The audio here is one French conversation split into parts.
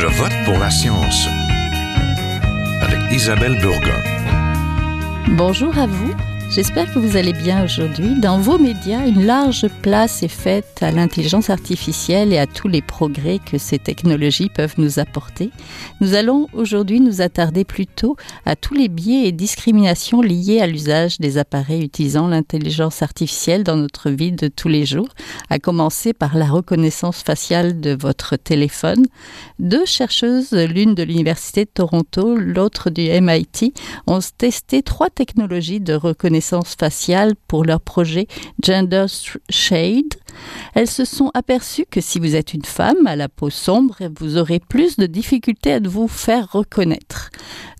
Je vote pour la science avec Isabelle Burgon. Bonjour à vous. J'espère que vous allez bien aujourd'hui. Dans vos médias, une large place est faite à l'intelligence artificielle et à tous les progrès que ces technologies peuvent nous apporter. Nous allons aujourd'hui nous attarder plutôt à tous les biais et discriminations liés à l'usage des appareils utilisant l'intelligence artificielle dans notre vie de tous les jours, à commencer par la reconnaissance faciale de votre téléphone. Deux chercheuses, l'une de l'Université de Toronto, l'autre du MIT, ont testé trois technologies de reconnaissance faciale pour leur projet Gender Shade. Elles se sont aperçues que si vous êtes une femme à la peau sombre, vous aurez plus de difficultés à vous faire reconnaître.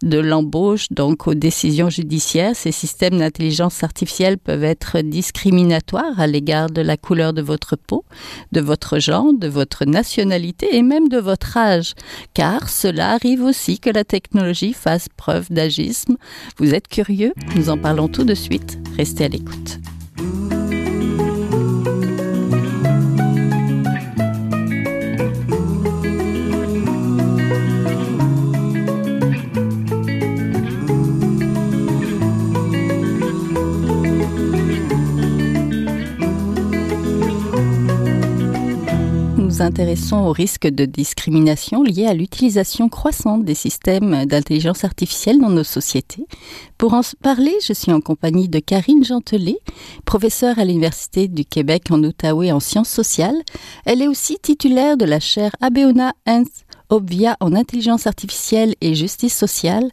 De l'embauche donc aux décisions judiciaires, ces systèmes d'intelligence artificielle peuvent être discriminatoires à l'égard de la couleur de votre peau, de votre genre, de votre nationalité et même de votre âge, car cela arrive aussi que la technologie fasse preuve d'agisme. Vous êtes curieux? Nous en parlons tout de suite Restez à l'écoute. Intéressons au risque de discrimination lié à l'utilisation croissante des systèmes d'intelligence artificielle dans nos sociétés. Pour en parler, je suis en compagnie de Karine Gentelet, professeure à l'Université du Québec en Outaouais en sciences sociales. Elle est aussi titulaire de la chaire Abeona Hans Obvia en intelligence artificielle et justice sociale.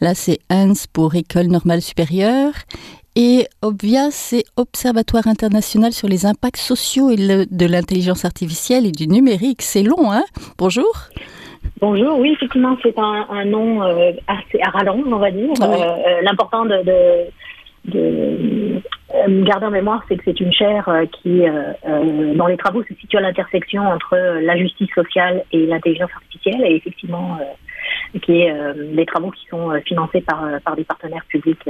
Là, c'est Hans pour École normale supérieure et Obvia, c'est Observatoire international sur les impacts sociaux et de l'intelligence artificielle et du numérique. C'est long, hein? Bonjour. Bonjour, oui, effectivement, c'est un, nom euh, assez à rallonge, on va dire. Euh, euh, l'important de, de, garder en mémoire, c'est que c'est une chaire qui, dans les travaux, se situe à l'intersection entre la justice sociale et l'intelligence artificielle. Et effectivement, qui est euh, des travaux qui sont euh, financés par, euh, par des partenaires publics,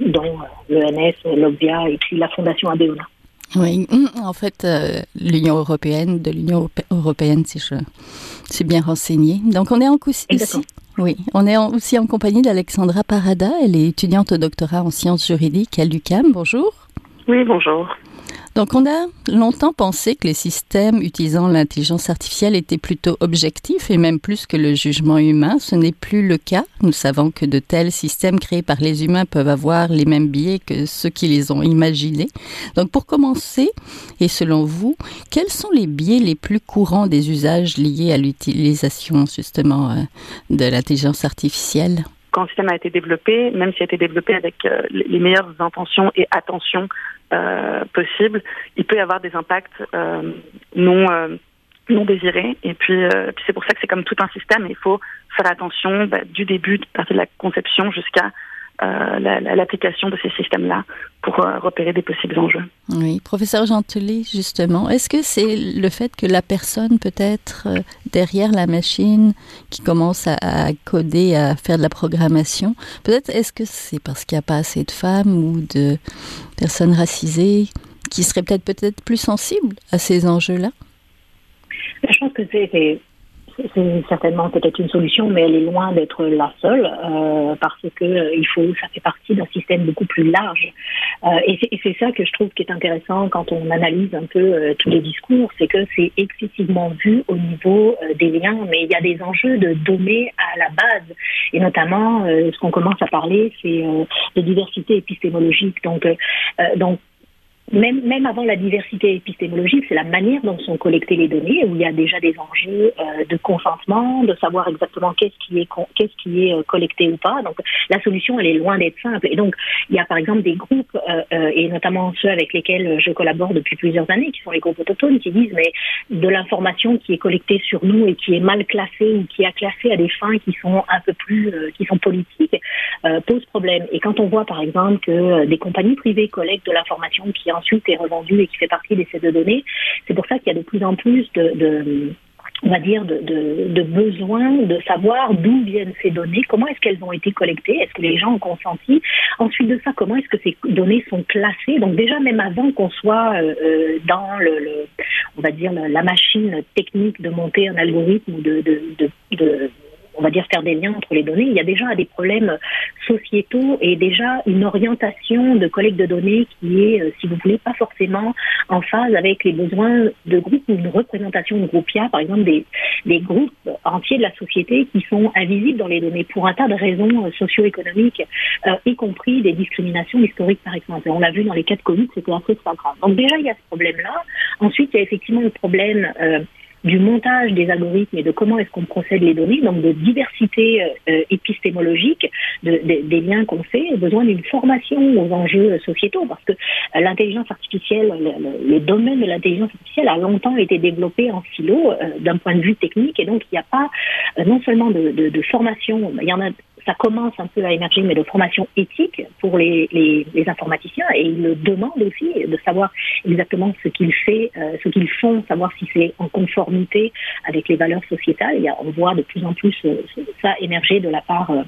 dont l'ENS, l'OBIA et puis la Fondation Abeona. Oui, en fait, l'Union européenne, de l'Union européenne, si je suis bien renseignée. Donc, on est en aussi, oui, on est aussi en compagnie d'Alexandra Parada. Elle est étudiante au doctorat en sciences juridiques à l'UCAM. Bonjour. Oui, bonjour. Donc on a longtemps pensé que les systèmes utilisant l'intelligence artificielle étaient plutôt objectifs et même plus que le jugement humain. Ce n'est plus le cas. Nous savons que de tels systèmes créés par les humains peuvent avoir les mêmes biais que ceux qui les ont imaginés. Donc pour commencer, et selon vous, quels sont les biais les plus courants des usages liés à l'utilisation justement euh, de l'intelligence artificielle? Quand le système a été développé, même s'il a été développé avec euh, les meilleures intentions et attention euh, possibles, il peut y avoir des impacts euh, non désirés. Et puis, c'est pour ça que c'est comme tout un système. Il faut faire attention bah, du début, à partir de la conception jusqu'à l'application de ces systèmes-là pour euh, repérer des possibles enjeux. Oui, professeur Gentelet, justement, est-ce que c'est le fait que la personne peut être euh, derrière la machine qui commence à, coder, à faire de la programmation, peut-être est-ce que c'est parce qu'il n'y a pas assez de femmes ou de personnes racisées qui seraient peut-être peut-être plus sensibles à ces enjeux-là? Je pense que c'est c'est certainement peut-être une solution, mais elle est loin d'être la seule euh, parce que euh, il faut, ça fait partie d'un système beaucoup plus large. Euh, et c'est ça que je trouve qui est intéressant quand on analyse un peu euh, tous les discours, c'est que c'est excessivement vu au niveau euh, des liens, mais il y a des enjeux de données à la base, et notamment ce qu'on commence à parler, c'est de diversité épistémologique. Donc, donc même, même avant la diversité épistémologique, c'est la manière dont sont collectées les données, où il y a déjà des enjeux euh, de consentement, de savoir exactement qu'est-ce qui est qu'est-ce qui est euh, collecté ou pas. Donc la solution, elle est loin d'être simple. Et donc il y a par exemple des groupes, euh, et notamment ceux avec lesquels je collabore depuis plusieurs années, qui sont les groupes autochtones, qui disent mais de l'information qui est collectée sur nous et qui est mal classée ou qui est classée à des fins qui sont un peu plus qui sont politiques pose problème. Et quand on voit par exemple que des compagnies privées collectent de l'information qui ensuite est revendu et qui fait partie des sets de données. C'est pour ça qu'il y a de plus en plus de, on va dire, de, besoin de savoir d'où viennent ces données, comment est-ce qu'elles ont été collectées, est-ce que les gens ont consenti. Ensuite de ça, comment est-ce que ces données sont classées. Donc déjà, même avant qu'on soit euh, euh, dans le, on va dire, la machine technique de monter un algorithme ou de on va dire, faire des liens entre les données. Il y a déjà des problèmes sociétaux et déjà une orientation de collecte de données qui est, euh, si vous voulez, pas forcément en phase avec les besoins de groupes ou une représentation de groupes. Y a, par exemple, des, des groupes entiers de la société qui sont invisibles dans les données pour un tas de raisons euh, socio-économiques, euh, y compris des discriminations historiques, par exemple. On l'a vu dans les cas de Covid, c'était assez flagrant. Donc déjà, il y a ce problème-là. Ensuite, il y a effectivement le problème du montage des algorithmes et de comment est-ce qu'on procède les données, donc de diversité euh, épistémologique des liens qu'on fait, besoin d'une formation aux enjeux sociétaux, parce que euh, l'intelligence artificielle, le, domaine de l'intelligence artificielle a longtemps été développé en silo euh, d'un point de vue technique, et donc il n'y a pas non seulement de, de formation, il y en a ça commence un peu à émerger, mais de formation éthique pour les, les, informaticiens. Et ils demandent aussi de savoir exactement ce qu'ils fait, euh, ce qu'ils font, savoir si c'est en conformité avec les valeurs sociétales. A, on voit de plus en plus euh, ça émerger de la part euh,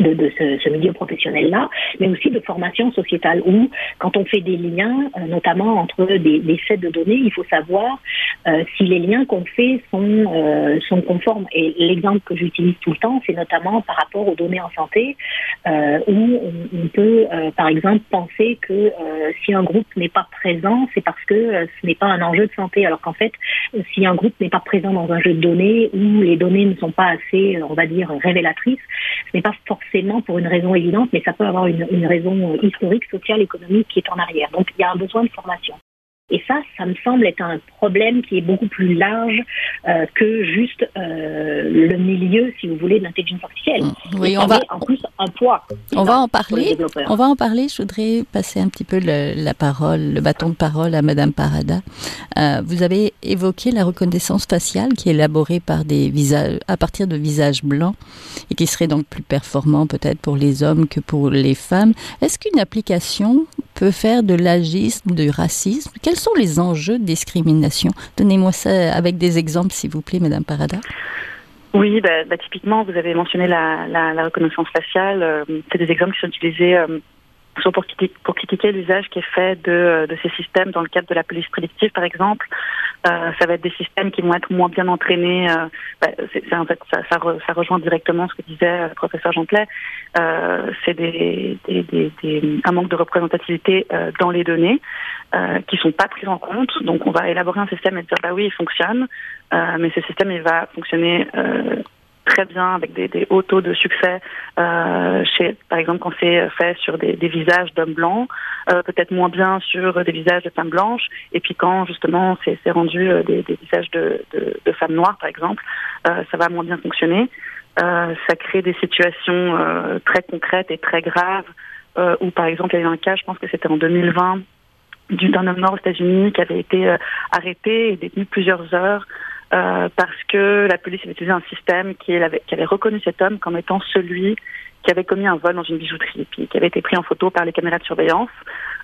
de, ce, ce, milieu professionnel-là, mais aussi de formation sociétale où, quand on fait des liens, euh, notamment entre des, des, sets de données, il faut savoir euh, si les liens qu'on fait sont, euh, sont conformes. Et l'exemple que j'utilise tout le temps, c'est notamment par rapport aux données en santé, où on, peut, par exemple, penser que si un groupe n'est pas présent, c'est parce que ce n'est pas un enjeu de santé, alors qu'en fait, si un groupe n'est pas présent dans un jeu de données où les données ne sont pas assez, on va dire, révélatrices, ce n'est pas forcément pour une raison évidente, mais ça peut avoir une, une raison historique, sociale, économique qui est en arrière. Donc il y a un besoin de formation. Et ça, ça me semble être un problème qui est beaucoup plus large euh, que juste euh, le milieu, si vous voulez, de l'intelligence artificielle. Oui, on va en plus un poids. On va en parler. On va en parler. Je voudrais passer un petit peu le, la parole, le bâton de parole à Madame Parada. Euh, vous avez évoqué la reconnaissance faciale qui est élaborée par des visages à partir de visages blancs et qui serait donc plus performant peut-être pour les hommes que pour les femmes. Est-ce qu'une application peut faire de l'agisme, du racisme? Sont les enjeux de discrimination? Donnez-moi ça avec des exemples, s'il vous plaît, Madame Parada. Oui, bah, bah, typiquement, vous avez mentionné la, reconnaissance faciale. Euh, C'est des exemples qui sont utilisés euh, pour, critiquer l'usage qui est fait de, de, ces systèmes dans le cadre de la police prédictive, par exemple. Euh, ça va être des systèmes qui vont être moins bien entraînés. Euh, bah, en fait, ça, ça, ça, rejoint directement ce que disait le professeur Gentelet. Euh, c'est des, des, des, des, un manque de représentativité euh, dans les données euh, qui sont pas prises en compte. Donc, on va élaborer un système et dire bah oui, il fonctionne, euh, mais ce système il va fonctionner très bien avec des, hauts taux de succès euh, chez par exemple quand c'est fait sur des, visages d'hommes blancs euh, peut-être moins bien sur des visages de femmes blanches. Et puis quand justement c'est rendu euh, des, visages de, femmes noires par exemple ça va moins bien fonctionner. Ça crée des situations très concrètes et très graves où par exemple il y a eu un cas je pense que c'était en 2020 d'un homme noir aux États-Unis qui avait été arrêté et détenu plusieurs heures euh, parce que la police avait utilisé un système qui avait, qui avait reconnu cet homme comme étant celui qui avait commis un vol dans une bijouterie, puis qui avait été pris en photo par les caméras de surveillance,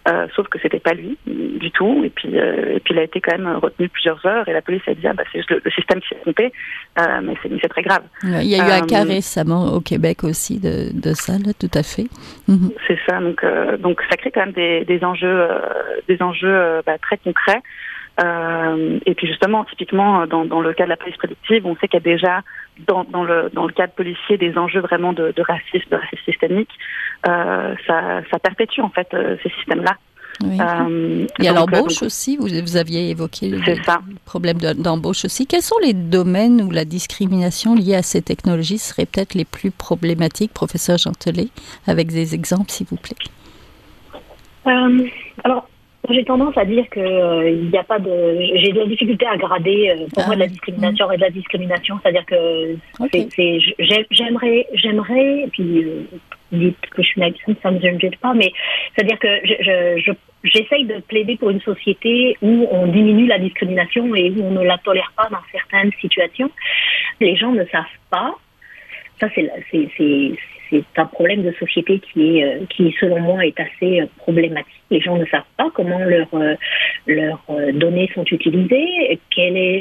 euh, sauf que c'était pas lui du tout, et puis euh, et puis il a été quand même retenu plusieurs heures, et la police a dit ah, bah c'est le, le, système qui s'est trompé, euh, mais c'est très grave. Il y a eu un cas récemment au Québec aussi de, de ça, là, tout à fait. Mhm. C'est ça, donc donc ça crée quand même des, des enjeux des enjeux bah, très concrets. Euh, et puis justement, typiquement dans, dans, le cas de la police prédictive, on sait qu'il y a déjà dans, dans, le, dans le cadre policier des enjeux vraiment de, de racisme, de racisme systémique. Euh, ça, ça, perpétue en fait euh, ces systèmes-là. Oui. Euh, Il y a l'embauche aussi, vous, vous, aviez évoqué le, problème d'embauche aussi. Quels sont les domaines où la discrimination liée à ces technologies serait peut-être les plus problématiques, professeur Gentelet, avec des exemples s'il vous plaît? Euh, Alors, j'ai tendance à dire que il euh, n'y a pas de. J'ai de la difficulté à grader euh, pour ah, moi de la discrimination et de la discrimination, c'est-à-dire que okay. c'est. J'aimerais, j'aimerais, puis euh, dites que je suis naïve, ça ne me gêne pas, mais c'est-à-dire que je, je, j'essaye de plaider pour une société où on diminue la discrimination et où on ne la tolère pas dans certaines situations. Les gens ne savent pas. Ça, c'est un problème de société qui est, qui selon moi est assez problématique. Les gens ne savent pas comment leurs leurs données sont utilisées,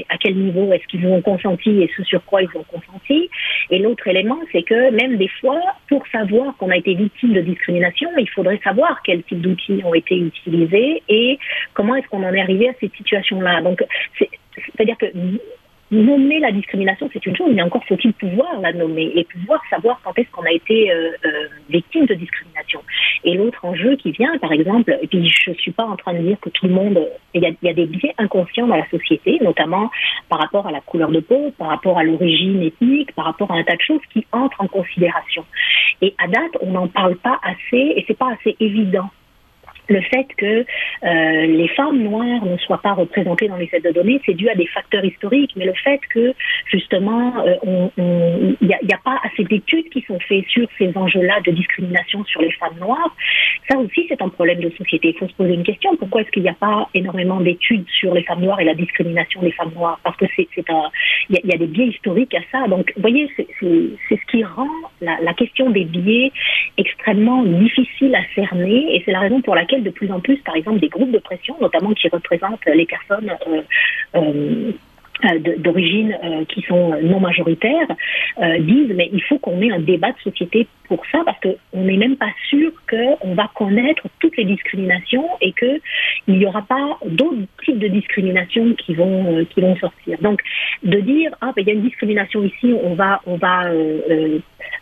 à quel niveau est-ce qu'ils ont consenti et ce sur quoi ils ont consenti. Et l'autre élément, c'est que même des fois, pour savoir qu'on a été victime de discrimination, il faudrait savoir quel type d'outils ont été utilisés et comment est-ce qu'on en est arrivé à cette situation-là. Donc, c'est-à-dire que nommer la discrimination, c'est une chose, mais encore faut-il pouvoir la nommer et pouvoir savoir quand est-ce qu'on a été euh, euh, victime de discrimination. Et l'autre enjeu qui vient, par exemple, et puis je suis pas en train de dire que tout le monde, il y a, y a des biais inconscients dans la société, notamment par rapport à la couleur de peau, par rapport à l'origine ethnique, par rapport à un tas de choses qui entrent en considération. Et à date, on n'en parle pas assez et c'est pas assez évident le fait que euh, les femmes noires ne soient pas représentées dans les aides de données, c'est dû à des facteurs historiques, mais le fait que justement il euh, n'y a, pas assez d'études qui sont faites sur ces enjeux-là de discrimination sur les femmes noires, ça aussi c'est un problème de société. Il faut se poser une question pourquoi est-ce qu'il n'y a pas énormément d'études sur les femmes noires et la discrimination des femmes noires? Parce que c'est il y, a des biais historiques à ça. Donc vous voyez, c'est ce qui rend la question des biais extrêmement difficile à cerner, et c'est la raison pour laquelle de plus en plus, par exemple, des groupes de pression, notamment qui représentent les personnes euh, euh, euh, d'origine qui sont non majoritaires disent mais il faut qu'on ait un débat de société pour ça parce qu'on n'est même pas sûr qu'on va connaître toutes les discriminations et qu'il n'y aura pas d'autres types de discriminations qui vont qui vont sortir. Donc de dire ah ben il y a une discrimination ici, on va on va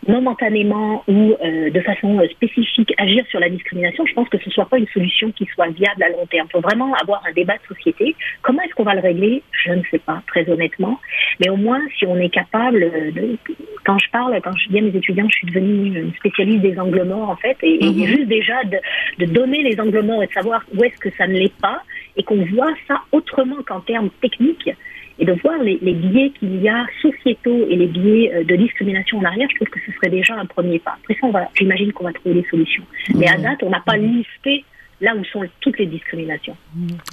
momentanément ou euh, de façon euh, spécifique agir sur la discrimination, je pense que ce ne soit pas une solution qui soit viable à long terme. Il faut vraiment avoir un débat de société. Comment est-ce qu'on va le régler? Je ne sais pas, très honnêtement. Mais au moins, si on est capable, de, quand je parle, quand je dis à mes étudiants, je suis devenue une spécialiste des angles morts, en fait, et, mhm. juste déjà de, de, donner les angles morts et de savoir où est-ce que ça ne l'est pas, et qu'on voit ça autrement qu'en termes techniques, et de voir les, les biais qu'il y a sociétaux et les biais euh, de discrimination en arrière, je trouve que ce serait déjà un premier pas. Après ça, j'imagine qu'on va trouver des solutions. Mais à date, on n'a pas listé là où sont toutes les discriminations.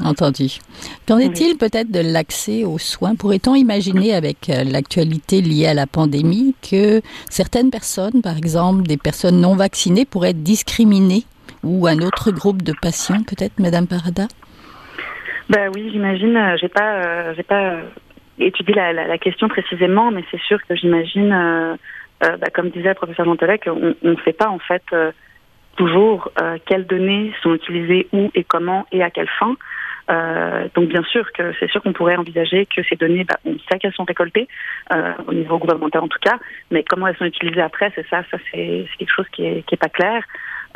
Entendu. Qu'en est-il peut-être de l'accès aux soins? Pourrait-on imaginer avec euh, l'actualité liée à la pandémie que certaines personnes, par exemple des personnes non vaccinées, pourraient être discriminées ou un autre groupe de patients peut-être, Madame Parada? Bah oui, j'imagine. Euh, j'ai pas, euh, j'ai pas euh, étudié la, la, la, question précisément, mais c'est sûr que j'imagine, bah, comme disait le professeur Montelec, on ne sait pas en fait toujours quelles données sont utilisées où et comment et à quelle fin. Donc bien sûr que c'est sûr qu'on pourrait envisager que ces données, bah, on sait qu'elles sont récoltées au niveau gouvernemental en tout cas, mais comment elles sont utilisées après, c'est ça, ça c'est quelque chose qui est, qui est pas clair.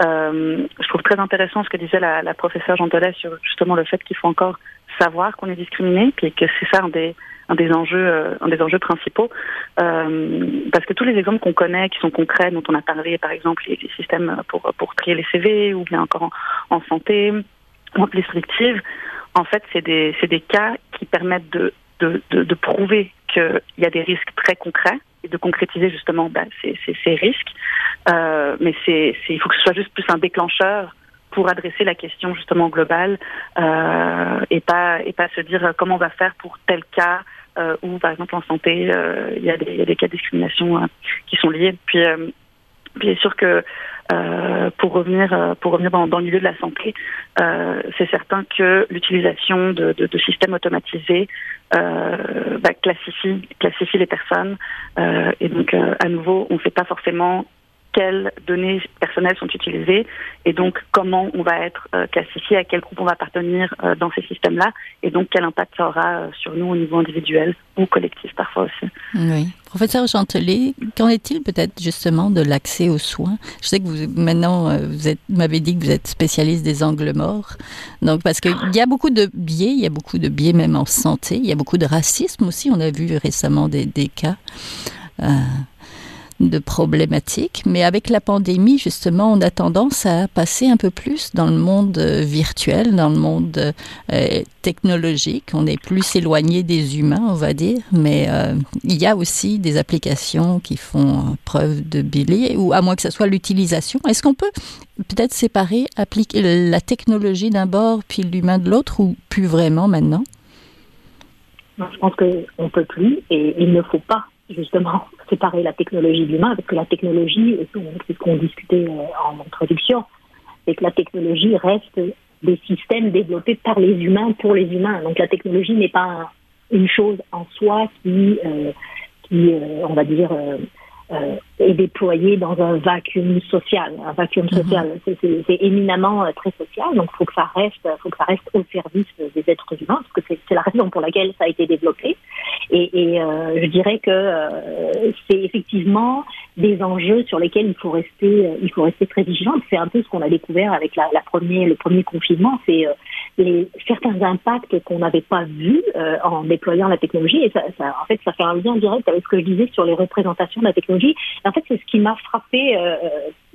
Euh, je trouve très intéressant ce que disait la, professeure Jean sur justement le fait qu'il faut encore savoir qu'on est discriminé, puis que c'est ça un des, enjeux, euh, un des enjeux principaux, euh, parce que tous les exemples qu'on connaît, qui sont concrets, dont on a parlé, par exemple les, systèmes pour pour trier les CV, ou bien encore en, santé, en restrictive, en fait c'est des c'est des cas qui permettent de, de, de prouver qu'il y a des risques très concrets et de concrétiser justement ben, ces, risques. Euh, mais il faut que ce soit juste plus un déclencheur pour adresser la question justement globale euh, et pas et pas se dire comment on va faire pour tel cas euh, ou par exemple en santé euh, il y, a des, cas de discrimination euh, qui sont liés. Puis euh, bien sûr que euh, pour revenir euh, pour revenir dans, dans le milieu de la santé, euh, c'est certain que l'utilisation de, de, de, systèmes automatisés euh, bah, classifie classifie les personnes euh, et donc à nouveau on ne sait pas forcément quelles données personnelles sont utilisées et donc comment on va être euh, classifié, à quel groupe on va appartenir euh, dans ces systèmes-là et donc quel impact ça aura euh, sur nous au niveau individuel ou collectif parfois aussi. Oui. Professeur Chantelet, qu'en est-il peut-être justement de l'accès aux soins? Je sais que vous maintenant vous m'avez dit que vous êtes spécialiste des angles morts. Donc parce qu'il y a beaucoup de biais, il y a beaucoup de biais même en santé, il y a beaucoup de racisme aussi, on a vu récemment des, cas. De problématiques. Mais avec la pandémie, justement, on a tendance à passer un peu plus dans le monde euh, virtuel, dans le monde euh, technologique. On est plus éloigné des humains, on va dire. Mais euh, il y a aussi des applications qui font preuve de billet, ou à moins que ce soit l'utilisation. Est-ce qu'on peut peut-être séparer, appliquer la technologie d'un bord puis l'humain de l'autre, ou plus vraiment maintenant? Je pense qu'on ne peut plus et il ne faut pas justement séparer la technologie de l'humain, parce que la technologie, c'est ce qu'on discutait euh, en introduction, c'est que la technologie reste des systèmes développés par les humains pour les humains. Donc la technologie n'est pas une chose en soi qui, euh, qui euh, on va dire, euh, est déployé dans un vacuum social. Un vacuum mhm. social, c'est éminemment euh, très social, donc faut que ça reste, faut que ça reste au service des êtres humains, parce que c'est la raison pour laquelle ça a été développé. Et, et euh, je dirais que euh, c'est effectivement des enjeux sur lesquels il faut rester, il faut rester très vigilant. C'est un peu ce qu'on a découvert avec la, la premier, le premier confinement, c'est les, certains impacts qu'on n'avait pas vus en déployant la technologie. Et ça, ça, en fait, ça fait un lien direct avec ce que je disais sur les représentations de la technologie en fait, c'est ce qui m'a frappé, euh, euh,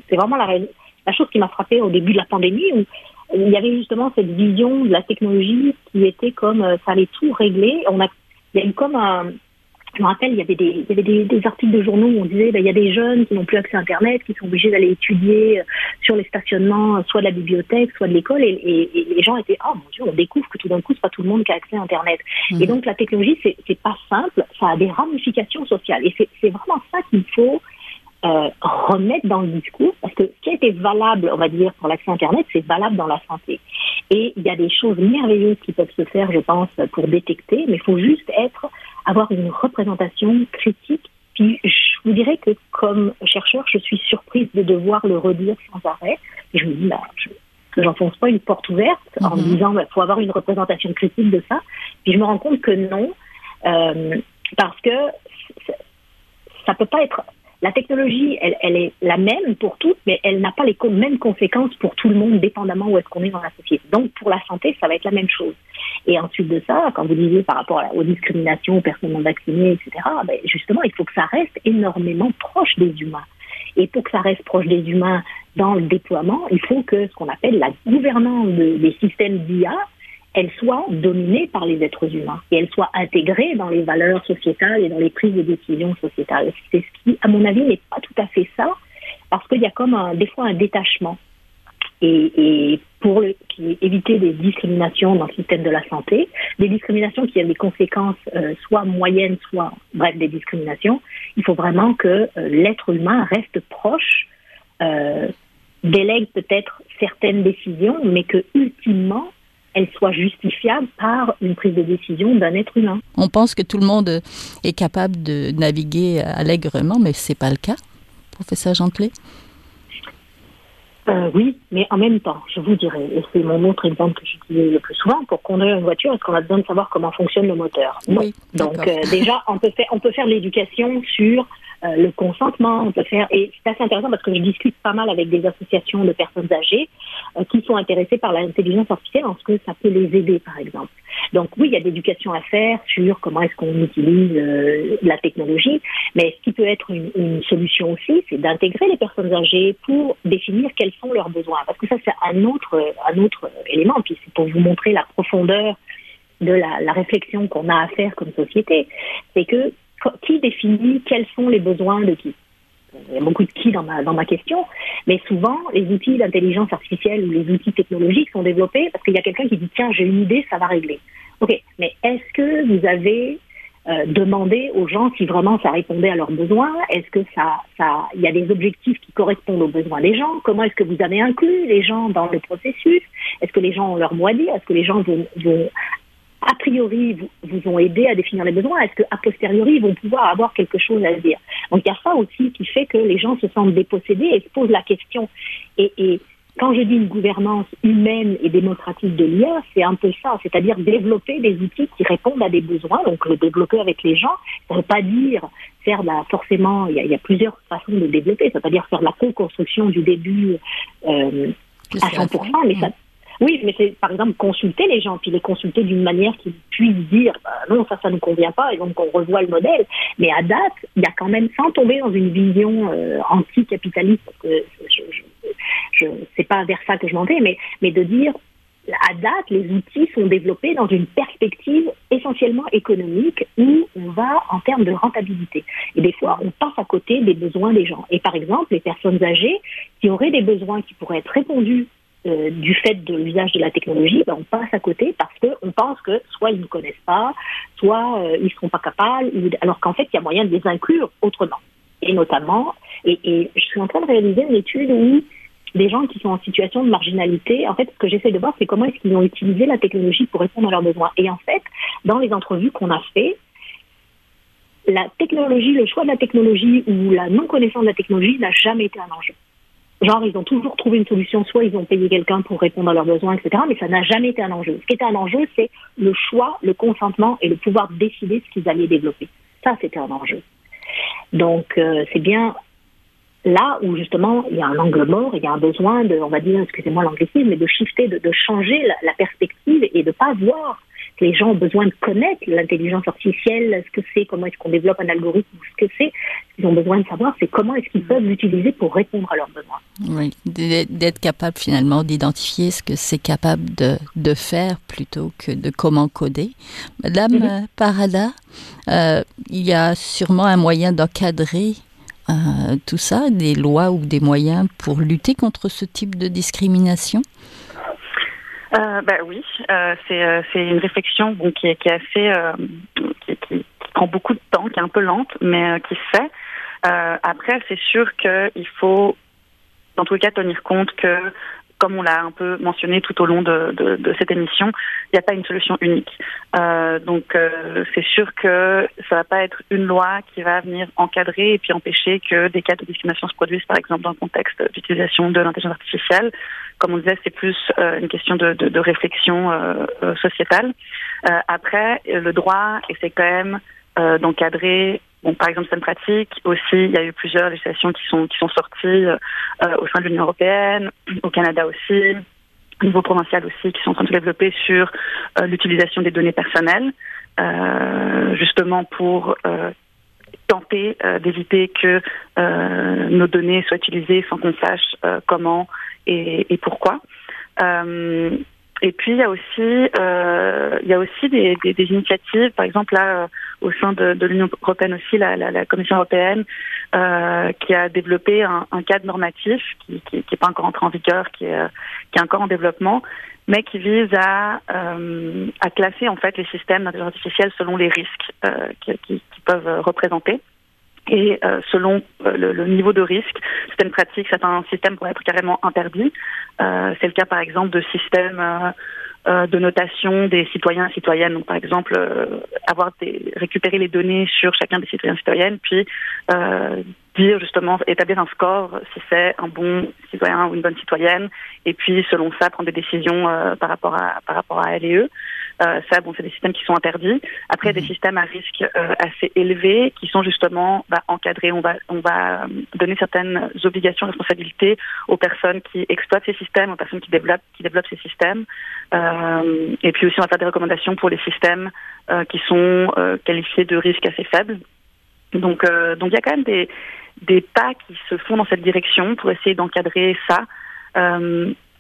c'est vraiment la, la chose qui m'a frappé au début de la pandémie, où il y avait justement cette vision de la technologie qui était comme euh, ça allait tout régler. Il y a eu comme un, je me rappelle, il y avait des, il y avait des, des articles de journaux où on disait, ben, il y a des jeunes qui n'ont plus accès à Internet, qui sont obligés d'aller étudier sur les stationnements, soit de la bibliothèque, soit de l'école, et, et, les gens étaient, oh mon Dieu, on découvre que tout d'un coup, c'est pas tout le monde qui a accès à Internet. Mmh. Et donc, la technologie, c'est, pas simple, ça a des ramifications sociales, et c'est vraiment ça qu'il faut euh, remettre dans le discours, parce que ce qui a été valable, on va dire, pour l'accès Internet, c'est valable dans la santé. Et il y a des choses merveilleuses qui peuvent se faire, je pense, pour détecter, mais il faut juste être, avoir une représentation critique. Puis je vous dirais que comme chercheur, je suis surprise de devoir le redire sans arrêt. Et je me dis, bah, je, j'enfonce pas une porte ouverte en me mhm. disant, il bah, faut avoir une représentation critique de ça. Puis je me rends compte que non, euh, parce que ça peut pas être la technologie, elle, est la même pour toutes, mais elle n'a pas les mêmes conséquences pour tout le monde, dépendamment où est-ce qu'on est dans la société. Donc, pour la santé, ça va être la même chose. Et ensuite de ça, quand vous disiez par rapport aux discriminations, aux personnes non vaccinées, etc., ben justement, il faut que ça reste énormément proche des humains. Et pour que ça reste proche des humains dans le déploiement, il faut que ce qu'on appelle la gouvernance des systèmes d'IA elle soit dominée par les êtres humains et elle soit intégrée dans les valeurs sociétales et dans les prises de décision sociétales. C'est ce qui, à mon avis, n'est pas tout à fait ça, parce qu'il y a comme des fois un détachement. Et, pour éviter des discriminations dans le système de la santé, des discriminations qui ont des conséquences euh, soit moyennes, soit bref des discriminations, il faut vraiment que euh, l'être humain reste proche, euh, délègue peut-être certaines décisions, mais que ultimement elle soit justifiable par une prise de décision d'un être humain. On pense que tout le monde est capable de naviguer allègrement, mais ce n'est pas le cas, professeur Gentelet. Euh, oui, mais en même temps, je vous dirais, et c'est mon autre exemple que j'utilise le plus souvent, pour conduire une voiture, est-ce qu'on a besoin de savoir comment fonctionne le moteur? Oui, Donc euh, déjà, on peut faire, on peut faire l'éducation sur euh, le consentement, on peut faire, et c'est assez intéressant parce que je discute pas mal avec des associations de personnes âgées euh, qui sont intéressées par l'intelligence artificielle en ce que ça peut les aider, par exemple. Donc oui, il y a de l'éducation à faire sur comment est-ce qu'on utilise euh, la technologie, mais ce qui peut être une, une solution aussi, c'est d'intégrer les personnes âgées pour définir quels sont leurs besoins, parce que ça c'est un autre, un autre élément, puis c'est pour vous montrer la profondeur de la, la réflexion qu'on a à faire comme société, c'est que qui définit quels sont les besoins de qui il y a beaucoup de qui dans ma, dans ma question, mais souvent, les outils d'intelligence artificielle ou les outils technologiques sont développés parce qu'il y a quelqu'un qui dit tiens, j'ai une idée, ça va régler. Ok, mais est-ce que vous avez euh, demandé aux gens si vraiment ça répondait à leurs besoins? Est-ce que ça, ça, il y a des objectifs qui correspondent aux besoins des gens? Comment est-ce que vous avez inclus les gens dans le processus? Est-ce que les gens ont leur mot à dire? Est-ce que les gens vont, vont a priori vous, vous, ont aidé à définir les besoins, est-ce qu'à posteriori ils vont pouvoir avoir quelque chose à dire? Donc il y a ça aussi qui fait que les gens se sentent dépossédés et se posent la question. Et, et quand je dis une gouvernance humaine et démocratique de l'IA, c'est un peu ça, c'est-à-dire développer des outils qui répondent à des besoins, donc le développer avec les gens. Ça ne veut pas dire faire la, forcément, il y, y, a, plusieurs façons de développer, ça veut pas dire faire la co-construction du début euh, à 100%, mais ça, oui, mais c'est par exemple consulter les gens, puis les consulter d'une manière qu'ils puissent dire bah, non, ça, ça ne convient pas, et donc on revoit le modèle. Mais à date, il y a quand même, sans tomber dans une vision euh, anticapitaliste, parce que je, je, je c'est pas vers ça que je m'en vais, mais, mais de dire à date, les outils sont développés dans une perspective essentiellement économique où on va en termes de rentabilité. Et des fois, on passe à côté des besoins des gens. Et par exemple, les personnes âgées qui auraient des besoins qui pourraient être répondus euh, du fait de l'usage de la technologie, ben, on passe à côté parce qu'on pense que soit ils ne connaissent pas, soit euh, ils ne seront pas capables, alors qu'en fait, il y a moyen de les inclure autrement. Et notamment, et, je suis en train de réaliser une étude où des gens qui sont en situation de marginalité, en fait, ce que j'essaie de voir, c'est comment est-ce qu'ils ont utilisé la technologie pour répondre à leurs besoins. Et en fait, dans les entrevues qu'on a fait, la technologie, le choix de la technologie ou la non-connaissance de la technologie n'a jamais été un enjeu. Genre, ils ont toujours trouvé une solution, soit ils ont payé quelqu'un pour répondre à leurs besoins, etc. Mais ça n'a jamais été un enjeu. Ce qui était un enjeu, c'est le choix, le consentement et le pouvoir décider ce qu'ils allaient développer. Ça, c'était un enjeu. Donc, euh, c'est bien là où justement il y a un angle mort, il y a un besoin de, on va dire, excusez-moi l'anglicisme, mais de shifter, de, de changer la, la, perspective et de pas voir que les gens ont besoin de connaître l'intelligence artificielle, ce que c'est, comment est-ce qu'on développe un algorithme, ce que c'est. Ce qu'ils ont besoin de savoir, c'est comment est-ce qu'ils peuvent l'utiliser pour répondre à leurs besoins. Oui, d'être capable finalement d'identifier ce que c'est capable de, de, faire plutôt que de comment coder. Madame mm -hmm. Parada, euh, il y a sûrement un moyen d'encadrer euh, tout ça, des lois ou des moyens pour lutter contre ce type de discrimination? Euh, bah oui, euh, c'est euh, une réflexion qui, est, assez euh, qui, qui, prend beaucoup de temps, qui est un peu lente, mais qui se fait. après, c'est sûr qu'il faut, dans tous les cas, tenir compte que comme on l'a un peu mentionné tout au long de, cette émission, il n'y a pas une solution unique. Euh, donc euh, c'est sûr que ça va pas être une loi qui va venir encadrer et puis empêcher que des cas de discrimination se produisent, par exemple dans le contexte d'utilisation de l'intelligence artificielle. Comme on disait, c'est plus euh, une question de, de, réflexion sociétale. Après, le droit essaie quand même d'encadrer Bon, par exemple, cette pratique aussi, il y a eu plusieurs législations qui sont qui sont sorties euh, au sein de l'Union européenne, au Canada aussi, au niveau provincial aussi, qui sont en train de se développer sur euh, l'utilisation des données personnelles, euh, justement pour tenter d'éviter que nos données soient utilisées sans qu'on sache comment et, pourquoi. Et puis il y a aussi il y a aussi des initiatives, par exemple là au sein de, l'Union européenne aussi la, Commission européenne euh, qui a développé un, cadre normatif qui qui, qui est pas encore entré en vigueur, qui est qui est encore en développement, mais qui vise à euh, classer en fait les systèmes d'intelligence artificielle selon les risques euh, peuvent représenter. Et euh, selon le, le, niveau de risque, certaines pratiques, certains systèmes pourraient être carrément interdits. C'est le cas, par exemple, de systèmes euh, de notation des citoyens et citoyennes. Donc, par exemple, avoir des, récupérer les données sur chacun des citoyens et citoyennes, puis dire justement établir un score si c'est un bon citoyen ou une bonne citoyenne, et puis selon ça prendre des décisions par rapport à par rapport à elle et eux. Euh, ça, bon, c'est des systèmes qui sont interdits. Après, mmh. des systèmes à risque euh, assez élevé qui sont justement bah, encadrés. On va, on va donner certaines obligations, responsabilités aux personnes qui exploitent ces systèmes, aux personnes qui développent, qui développent ces systèmes. Euh, et puis aussi, on va faire des recommandations pour les systèmes euh, qui sont euh, qualifiés de risque assez faibles. Donc, euh, donc il y a quand même des, des pas qui se font dans cette direction pour essayer d'encadrer ça.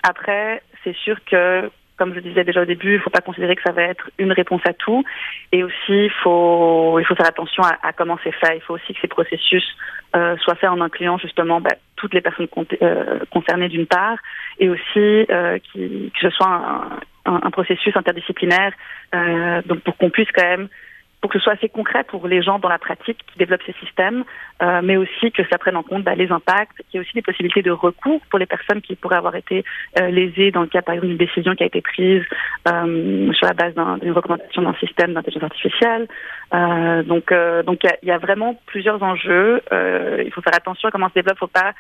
après, c'est sûr que comme je disais déjà au début, il ne faut pas considérer que ça va être une réponse à tout. Et aussi, il faut, il faut faire attention à, comment c'est fait. Il faut aussi que ces processus euh, soient faits en incluant justement bah, toutes les personnes euh, concernées d'une part, et aussi euh, que ce soit un, un, processus interdisciplinaire, donc pour qu'on puisse quand même pour que ce soit assez concret pour les gens dans la pratique qui développent ces systèmes, euh, mais aussi que ça prenne en compte bah, les impacts, qu'il y ait aussi des possibilités de recours pour les personnes qui pourraient avoir été euh, lésées dans le cas, par exemple, d'une décision qui a été prise euh, sur la base d'une un, recommandation d'un système d'intelligence artificielle. Euh, donc, euh, donc il y, a vraiment plusieurs enjeux. il faut faire attention à comment se développe. Faut pas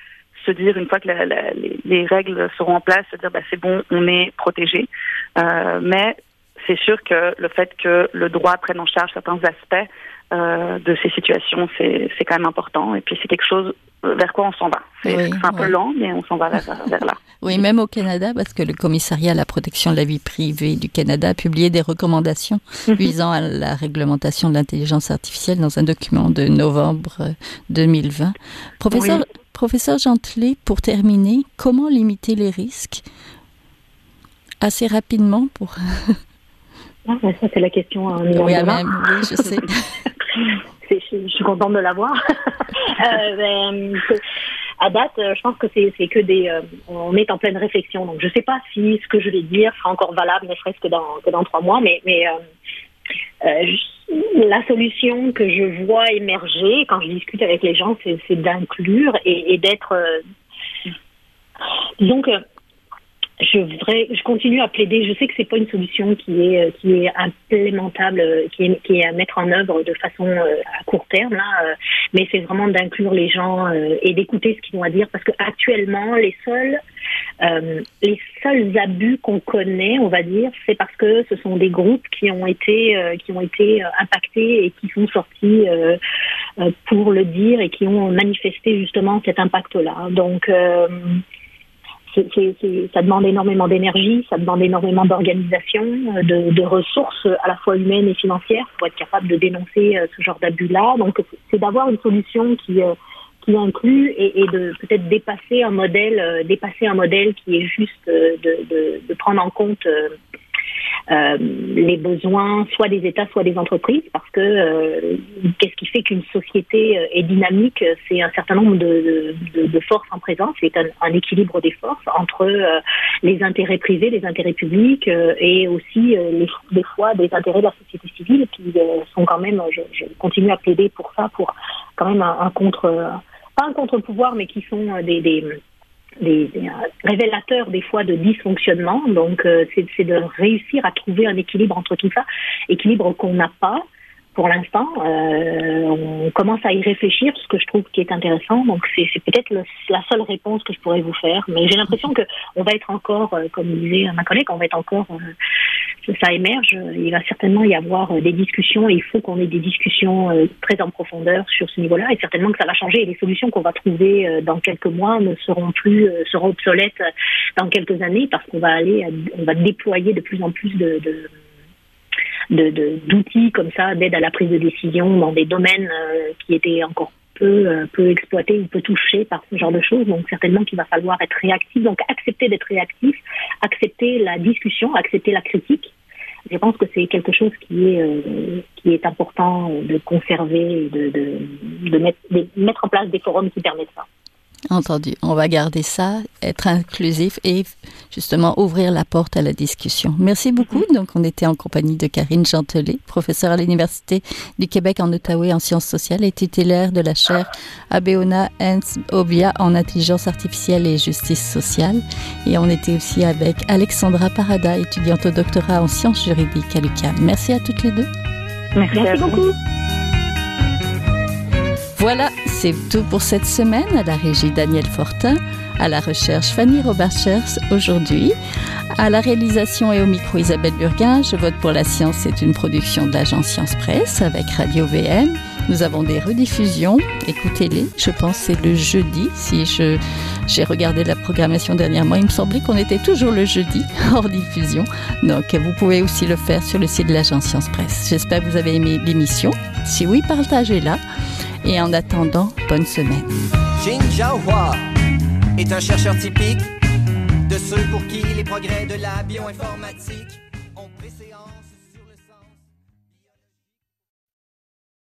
se dire une fois que la, la, les, les, règles seront en place, se dire bah, c'est bon, on est protégé. mais c'est sûr que le fait que le droit prenne en charge certains aspects euh, de ces situations, c'est quand même important. Et puis c'est quelque chose vers quoi on s'en va. C'est oui, un peu lent, mais on s'en va vers, vers, là. Oui, même au Canada, parce que le commissariat à la protection de la vie privée du Canada a publié des recommandations mhm. visant à la réglementation de l'intelligence artificielle dans un document de novembre 2020. Professeur, oui. professeur Gentelet, pour terminer, comment limiter les risques assez rapidement pour Ah, ça, c'est la question. Hein, oui, même, oui, je sais. je, suis contente de l'avoir. euh, ben, à date, je pense que c'est que des. on est en pleine réflexion. Donc, je ne sais pas si ce que je vais dire sera encore valable, ne serait-ce que dans, que dans trois mois, mais, mais la solution que je vois émerger quand je discute avec les gens, c'est d'inclure et, et d'être. disons que je continue à plaider. Je sais que c'est pas une solution qui est euh, implémentable, euh, qui est, à mettre en œuvre de façon euh, à court terme là, mais c'est vraiment d'inclure les gens et d'écouter ce qu'ils ont à dire parce que actuellement les seuls les seuls abus qu'on connaît, on va dire, c'est parce que ce sont des groupes qui ont été qui ont été impactés et qui sont sortis pour le dire et qui ont manifesté justement cet impact-là. Donc ça demande énormément d'énergie, ça demande énormément d'organisation, euh, de, ressources à la fois humaines et financières pour être capable de dénoncer euh, ce genre d'abus-là. Donc, c'est d'avoir une solution qui euh, qui inclut et, et de peut-être dépasser un modèle, dépasser un modèle qui est juste de, de, de prendre en compte euh, les besoins soit des États, soit des entreprises, parce que euh, qu'est-ce qui fait qu'une société euh, est dynamique C'est un certain nombre de, de, de, forces en présence, c'est un, un, équilibre des forces entre les intérêts privés, les intérêts publics et aussi les, des fois des intérêts de la société civile qui sont quand même, je, je, continue à plaider pour ça, pour quand même un, un contre, pas un contre-pouvoir, mais qui sont des, des des, euh, révélateurs des fois de dysfonctionnement. Donc, euh, c'est de réussir à trouver un équilibre entre tout ça, équilibre qu'on n'a pas pour l'instant. Euh, on commence à y réfléchir, ce que je trouve qui est intéressant. Donc, c'est peut-être la seule réponse que je pourrais vous faire. Mais j'ai l'impression que on va être encore, euh, comme disait ma collègue, on va être encore ça émerge, il va certainement y avoir euh, des discussions et il faut qu'on ait des discussions euh, très en profondeur sur ce niveau-là. Et certainement que ça va changer. Les solutions qu'on va trouver euh, dans quelques mois ne seront plus, seront obsolètes dans quelques années parce qu'on va aller, on va déployer de plus en plus de, de d'outils comme ça d'aide à la prise de décision dans des domaines qui étaient encore peu, peu exploités ou peu touchés par ce genre de choses. Donc certainement qu'il va falloir être réactif. Donc accepter d'être réactif, accepter la discussion, accepter la critique. Je pense que c'est quelque chose qui est euh, qui est important de conserver et de, de, de, mettre, de mettre en place des forums qui permettent ça. Entendu. On va garder ça, être inclusif et justement ouvrir la porte à la discussion. Merci beaucoup. Donc, on était en compagnie de Karine Gentelet, professeure à l'Université du Québec en Ottawa en sciences sociales et titulaire de la chaire Abeona Hans Obia en intelligence artificielle et justice sociale. Et on était aussi avec Alexandra Parada, étudiante au doctorat en sciences juridiques à l'UQAM. Merci à toutes les deux. Merci, Merci beaucoup. Voilà, c'est tout pour cette semaine. À la régie Daniel Fortin, à la recherche Fanny Robarchers aujourd'hui, à la réalisation et au micro Isabelle Burguin. Je vote pour la science, c'est une production de l'agence Science Presse avec Radio VM. Nous avons des rediffusions, écoutez-les. Je pense c'est le jeudi. Si je j'ai regardé la programmation dernièrement, il me semblait qu'on était toujours le jeudi hors diffusion. Donc vous pouvez aussi le faire sur le site de l'agence Science Presse. J'espère que vous avez aimé l'émission. Si oui, partagez-la. Et en attendant, bonne semaine. Jin Jiahua est un chercheur typique de ceux pour qui les progrès de la bioinformatique